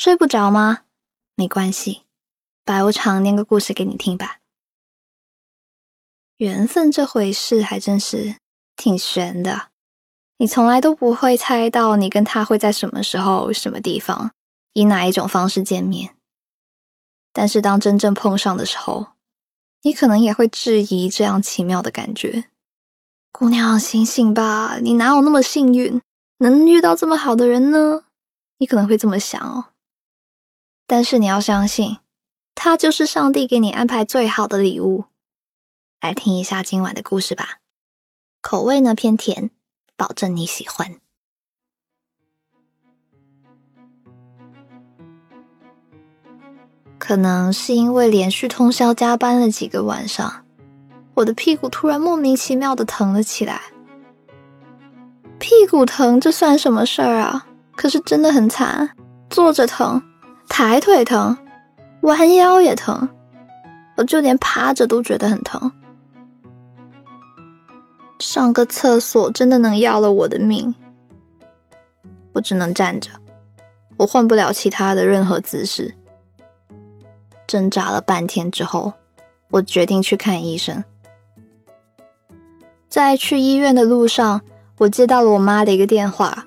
睡不着吗？没关系，白无常念个故事给你听吧。缘分这回事还真是挺悬的，你从来都不会猜到你跟他会在什么时候、什么地方，以哪一种方式见面。但是当真正碰上的时候，你可能也会质疑这样奇妙的感觉。姑娘，醒醒吧，你哪有那么幸运，能遇到这么好的人呢？你可能会这么想哦。但是你要相信，它就是上帝给你安排最好的礼物。来听一下今晚的故事吧，口味呢偏甜，保证你喜欢。可能是因为连续通宵加班了几个晚上，我的屁股突然莫名其妙的疼了起来。屁股疼，这算什么事儿啊？可是真的很惨，坐着疼，抬腿疼，弯腰也疼，我就连趴着都觉得很疼。上个厕所真的能要了我的命，我只能站着，我换不了其他的任何姿势。挣扎了半天之后，我决定去看医生。在去医院的路上，我接到了我妈的一个电话，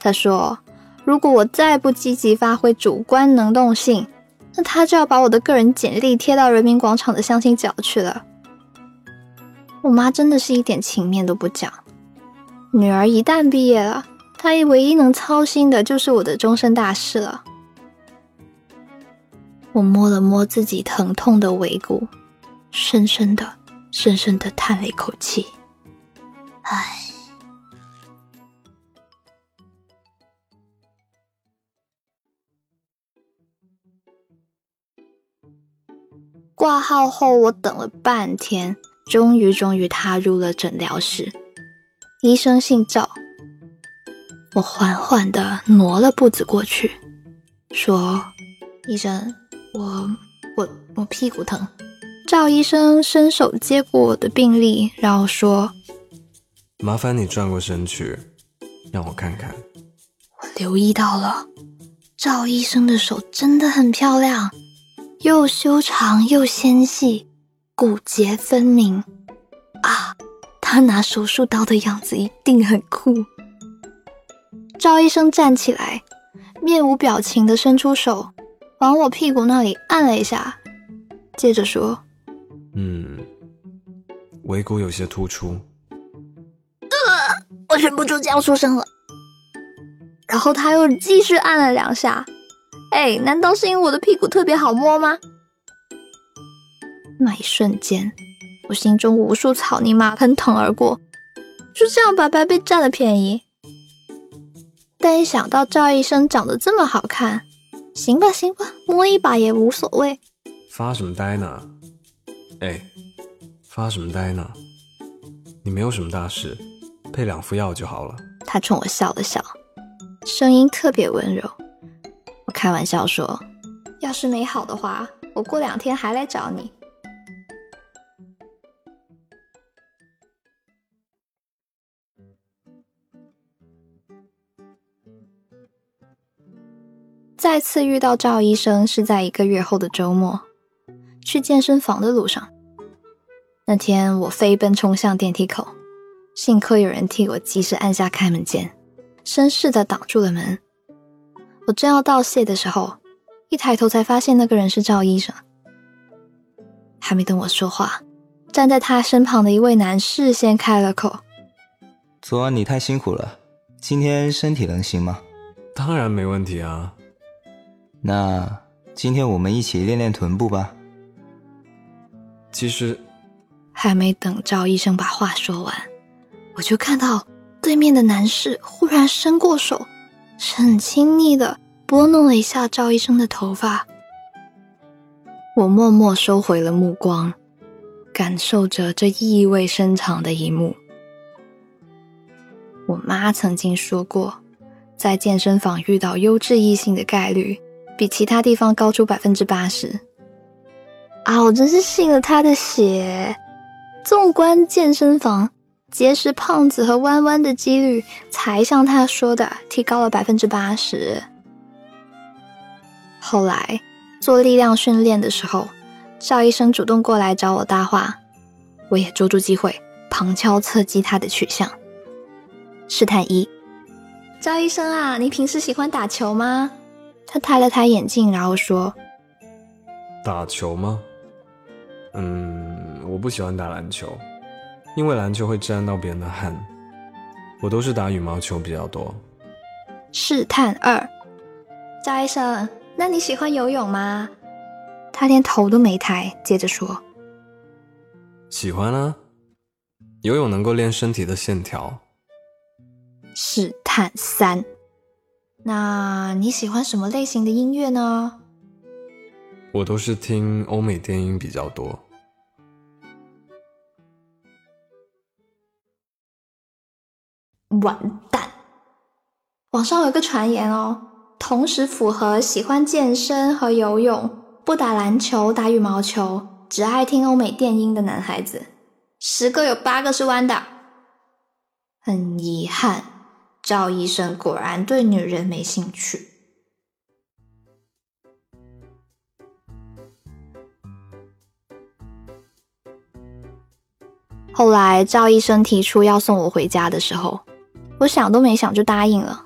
她说：“如果我再不积极发挥主观能动性，那她就要把我的个人简历贴到人民广场的相亲角去了。”我妈真的是一点情面都不讲。女儿一旦毕业了，她唯一能操心的就是我的终身大事了。我摸了摸自己疼痛的尾骨，深深的、深深的叹了一口气。唉。挂号后，我等了半天。终于，终于踏入了诊疗室。医生姓赵。我缓缓的挪了步子过去，说：“医生，我我我屁股疼。”赵医生伸手接过我的病历，然后说：“麻烦你转过身去，让我看看。”我留意到了，赵医生的手真的很漂亮，又修长又纤细。骨节分明啊！他拿手术刀的样子一定很酷。赵医生站起来，面无表情的伸出手，往我屁股那里按了一下，接着说：“嗯，尾骨有些突出。”我忍不住叫出声了。然后他又继续按了两下。哎，难道是因为我的屁股特别好摸吗？那一瞬间，我心中无数草泥马喷腾而过，就这样白白被占了便宜。但一想到赵医生长得这么好看，行吧行吧，摸一把也无所谓。发什么呆呢？哎，发什么呆呢？你没有什么大事，配两副药就好了。他冲我笑了笑，声音特别温柔。我开玩笑说：“要是没好的话，我过两天还来找你。”再次遇到赵医生是在一个月后的周末，去健身房的路上。那天我飞奔冲向电梯口，幸亏有人替我及时按下开门键，绅士的挡住了门。我正要道谢的时候，一抬头才发现那个人是赵医生。还没等我说话，站在他身旁的一位男士先开了口：“昨晚你太辛苦了，今天身体能行吗？”“当然没问题啊。”那今天我们一起练练臀部吧。其实，还没等赵医生把话说完，我就看到对面的男士忽然伸过手，很亲昵的拨弄了一下赵医生的头发。我默默收回了目光，感受着这意味深长的一幕。我妈曾经说过，在健身房遇到优质异性的概率。比其他地方高出百分之八十啊！我真是信了他的邪。纵观健身房，结识胖子和弯弯的几率才像他说的提高了百分之八十。后来做力量训练的时候，赵医生主动过来找我搭话，我也捉住机会旁敲侧击他的取向。试探一，赵医生啊，你平时喜欢打球吗？他抬了抬眼镜，然后说：“打球吗？嗯，我不喜欢打篮球，因为篮球会沾到别人的汗。我都是打羽毛球比较多。”试探二，赵医生，那你喜欢游泳吗？他连头都没抬，接着说：“喜欢啊，游泳能够练身体的线条。”试探三。那你喜欢什么类型的音乐呢？我都是听欧美电音比较多。完蛋！网上有个传言哦，同时符合喜欢健身和游泳、不打篮球、打羽毛球、只爱听欧美电音的男孩子，十个有八个是弯的。很遗憾。赵医生果然对女人没兴趣。后来赵医生提出要送我回家的时候，我想都没想就答应了，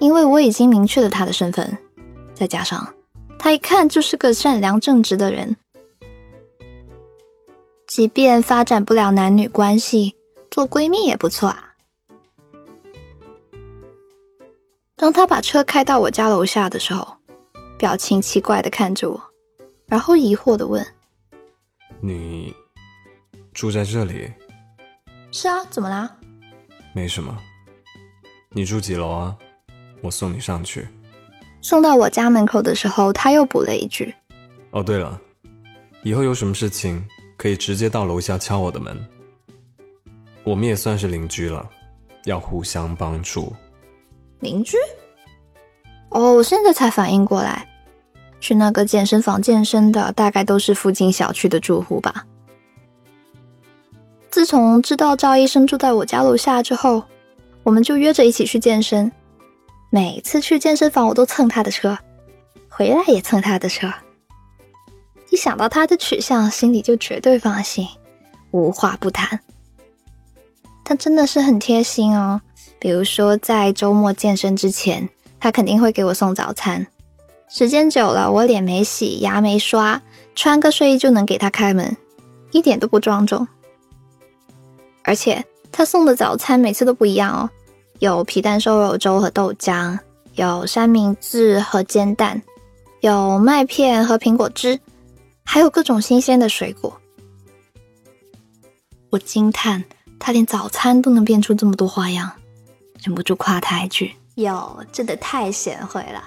因为我已经明确了他的身份，再加上他一看就是个善良正直的人，即便发展不了男女关系，做闺蜜也不错啊。当他把车开到我家楼下的时候，表情奇怪的看着我，然后疑惑的问：“你住在这里？”“是啊，怎么啦？”“没什么。”“你住几楼啊？我送你上去。”送到我家门口的时候，他又补了一句：“哦，对了，以后有什么事情可以直接到楼下敲我的门。我们也算是邻居了，要互相帮助。”邻居？哦，我现在才反应过来，去那个健身房健身的大概都是附近小区的住户吧。自从知道赵医生住在我家楼下之后，我们就约着一起去健身。每次去健身房，我都蹭他的车，回来也蹭他的车。一想到他的取向，心里就绝对放心，无话不谈。他真的是很贴心哦。比如说，在周末健身之前，他肯定会给我送早餐。时间久了，我脸没洗，牙没刷，穿个睡衣就能给他开门，一点都不庄重。而且他送的早餐每次都不一样哦，有皮蛋瘦肉粥和豆浆，有三明治和煎蛋，有麦片和苹果汁，还有各种新鲜的水果。我惊叹，他连早餐都能变出这么多花样。忍不住夸他一句：“哟，真的太贤惠了。”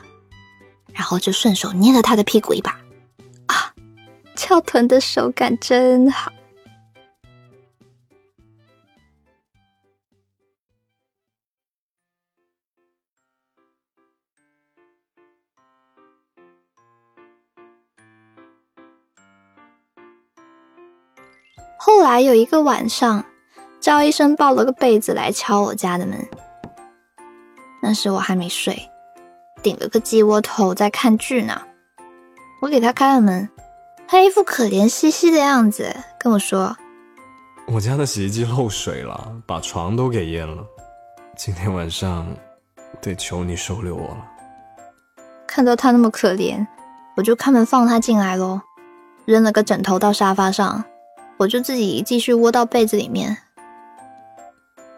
然后就顺手捏了他的屁股一把，啊，翘臀的手感真好。后来有一个晚上，赵医生抱了个被子来敲我家的门。那时我还没睡，顶了个鸡窝头在看剧呢。我给他开了门，他一副可怜兮兮的样子，跟我说：“我家的洗衣机漏水了，把床都给淹了。今天晚上得求你收留我了。”看到他那么可怜，我就开门放他进来喽，扔了个枕头到沙发上，我就自己继续窝到被子里面，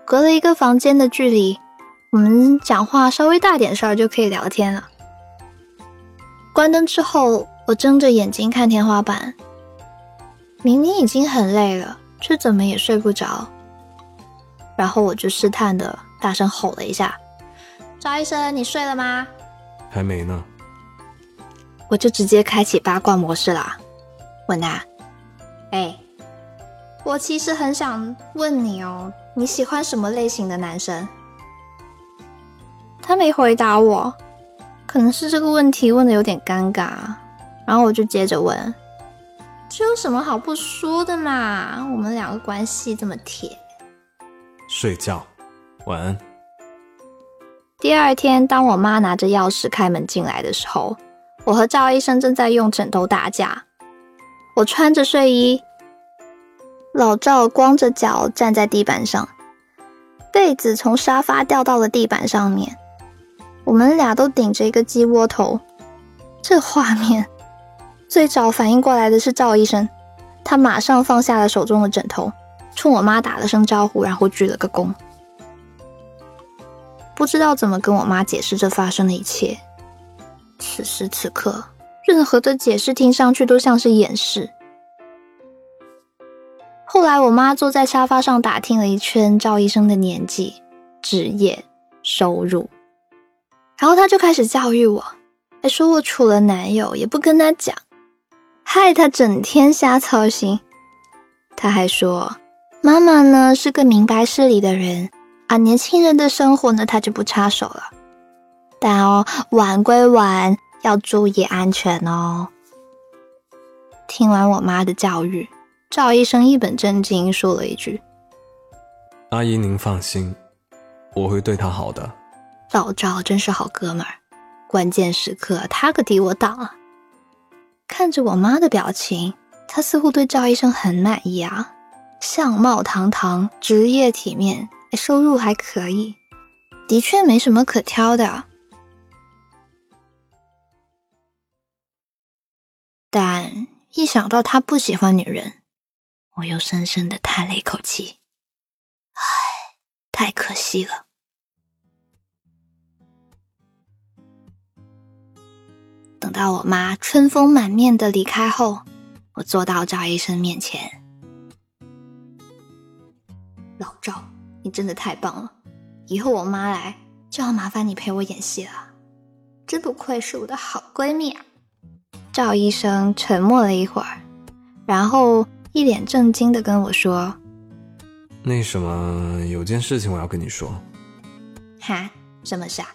隔了一个房间的距离。我们讲话稍微大点声儿就可以聊天了。关灯之后，我睁着眼睛看天花板，明明已经很累了，却怎么也睡不着。然后我就试探的大声吼了一下：“赵医生，你睡了吗？”“还没呢。”我就直接开启八卦模式啦，问他：“哎，我其实很想问你哦，你喜欢什么类型的男生？”他没回答我，可能是这个问题问的有点尴尬，然后我就接着问：“这有什么好不说的嘛？我们两个关系这么铁。”睡觉，晚安。第二天，当我妈拿着钥匙开门进来的时候，我和赵医生正在用枕头打架。我穿着睡衣，老赵光着脚站在地板上，被子从沙发掉到了地板上面。我们俩都顶着一个鸡窝头。这画面，最早反应过来的是赵医生，他马上放下了手中的枕头，冲我妈打了声招呼，然后鞠了个躬。不知道怎么跟我妈解释这发生的一切。此时此刻，任何的解释听上去都像是掩饰。后来，我妈坐在沙发上打听了一圈赵医生的年纪、职业、收入，然后她就开始教育我，还说我处了男友也不跟他讲，害他整天瞎操心。她还说，妈妈呢是个明白事理的人啊，年轻人的生活呢，她就不插手了。但哦，玩归玩，要注意安全哦。听完我妈的教育，赵医生一本正经说了一句：“阿姨，您放心，我会对她好的。”老赵真是好哥们儿，关键时刻他可替我挡了。看着我妈的表情，她似乎对赵医生很满意啊，相貌堂堂，职业体面，收入还可以，的确没什么可挑的。但一想到他不喜欢女人，我又深深的叹了一口气。唉，太可惜了。等到我妈春风满面的离开后，我坐到赵医生面前。老赵，你真的太棒了！以后我妈来就要麻烦你陪我演戏了。真不愧是我的好闺蜜啊！赵医生沉默了一会儿，然后一脸震惊的跟我说：“那什么，有件事情我要跟你说。”“哈，什么事啊？”“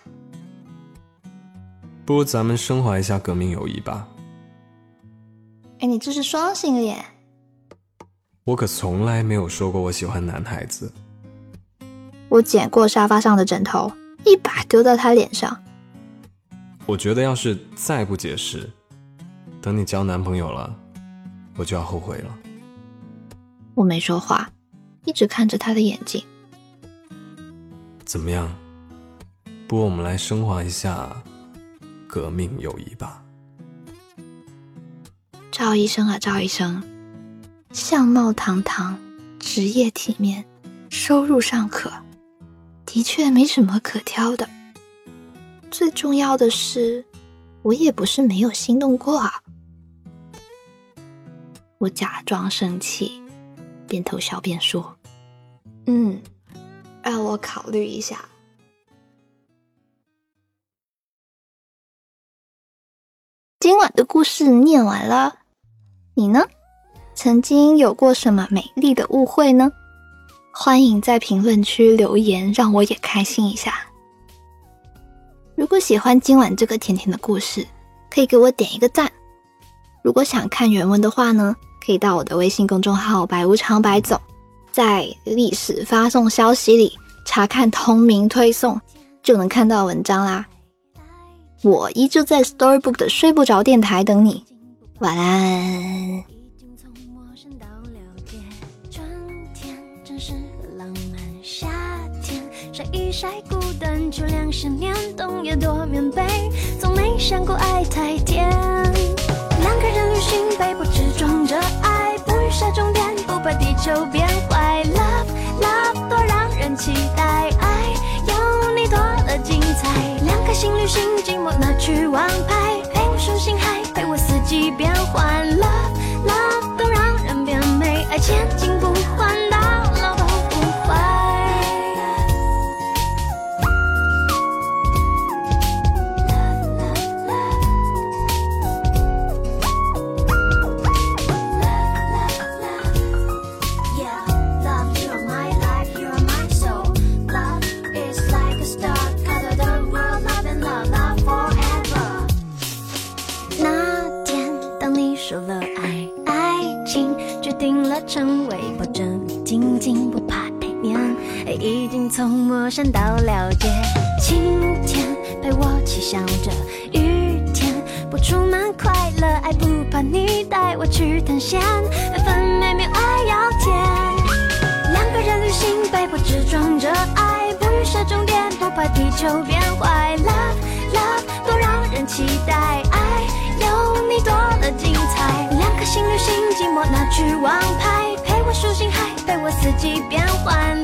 不如咱们升华一下革命友谊吧。”“哎，你这是双性恋。”“我可从来没有说过我喜欢男孩子。”我捡过沙发上的枕头，一把丢到他脸上。我觉得要是再不解释。等你交男朋友了，我就要后悔了。我没说话，一直看着他的眼睛。怎么样？不如，我们来升华一下革命友谊吧。赵医生啊，赵医生，相貌堂堂，职业体面，收入尚可，的确没什么可挑的。最重要的是，我也不是没有心动过啊。我假装生气，边偷笑边说：“嗯，让我考虑一下。”今晚的故事念完了，你呢？曾经有过什么美丽的误会呢？欢迎在评论区留言，让我也开心一下。如果喜欢今晚这个甜甜的故事，可以给我点一个赞。如果想看原文的话呢？可以到我的微信公众号“白无常白总”，在历史发送消息里查看同名推送，就能看到文章啦。我依旧在 Storybook 的睡不着电台等你，晚安。一晒孤单，就两想念，冬夜多棉被，从没想过爱太甜。两个人旅行，背包只装着爱，不预设终点，不怕地球变坏。Love love 多让人期待，爱有你多了精彩。两颗心旅行，寂寞拿去王牌，陪我数星海，陪我四季变换。Love 定了成为保证，静静不怕太黏，已经从陌生到了解。晴天陪我气笑着，雨天不出。充满快乐，爱不怕你带我去探险，分分秒秒爱要甜。两个人旅行，背包只装着爱，不预设终点，不怕地球变坏。Love love，多让人期待，爱有你多了精彩。心旅行，寂寞拿去王牌，陪我数星海，陪我四季变换。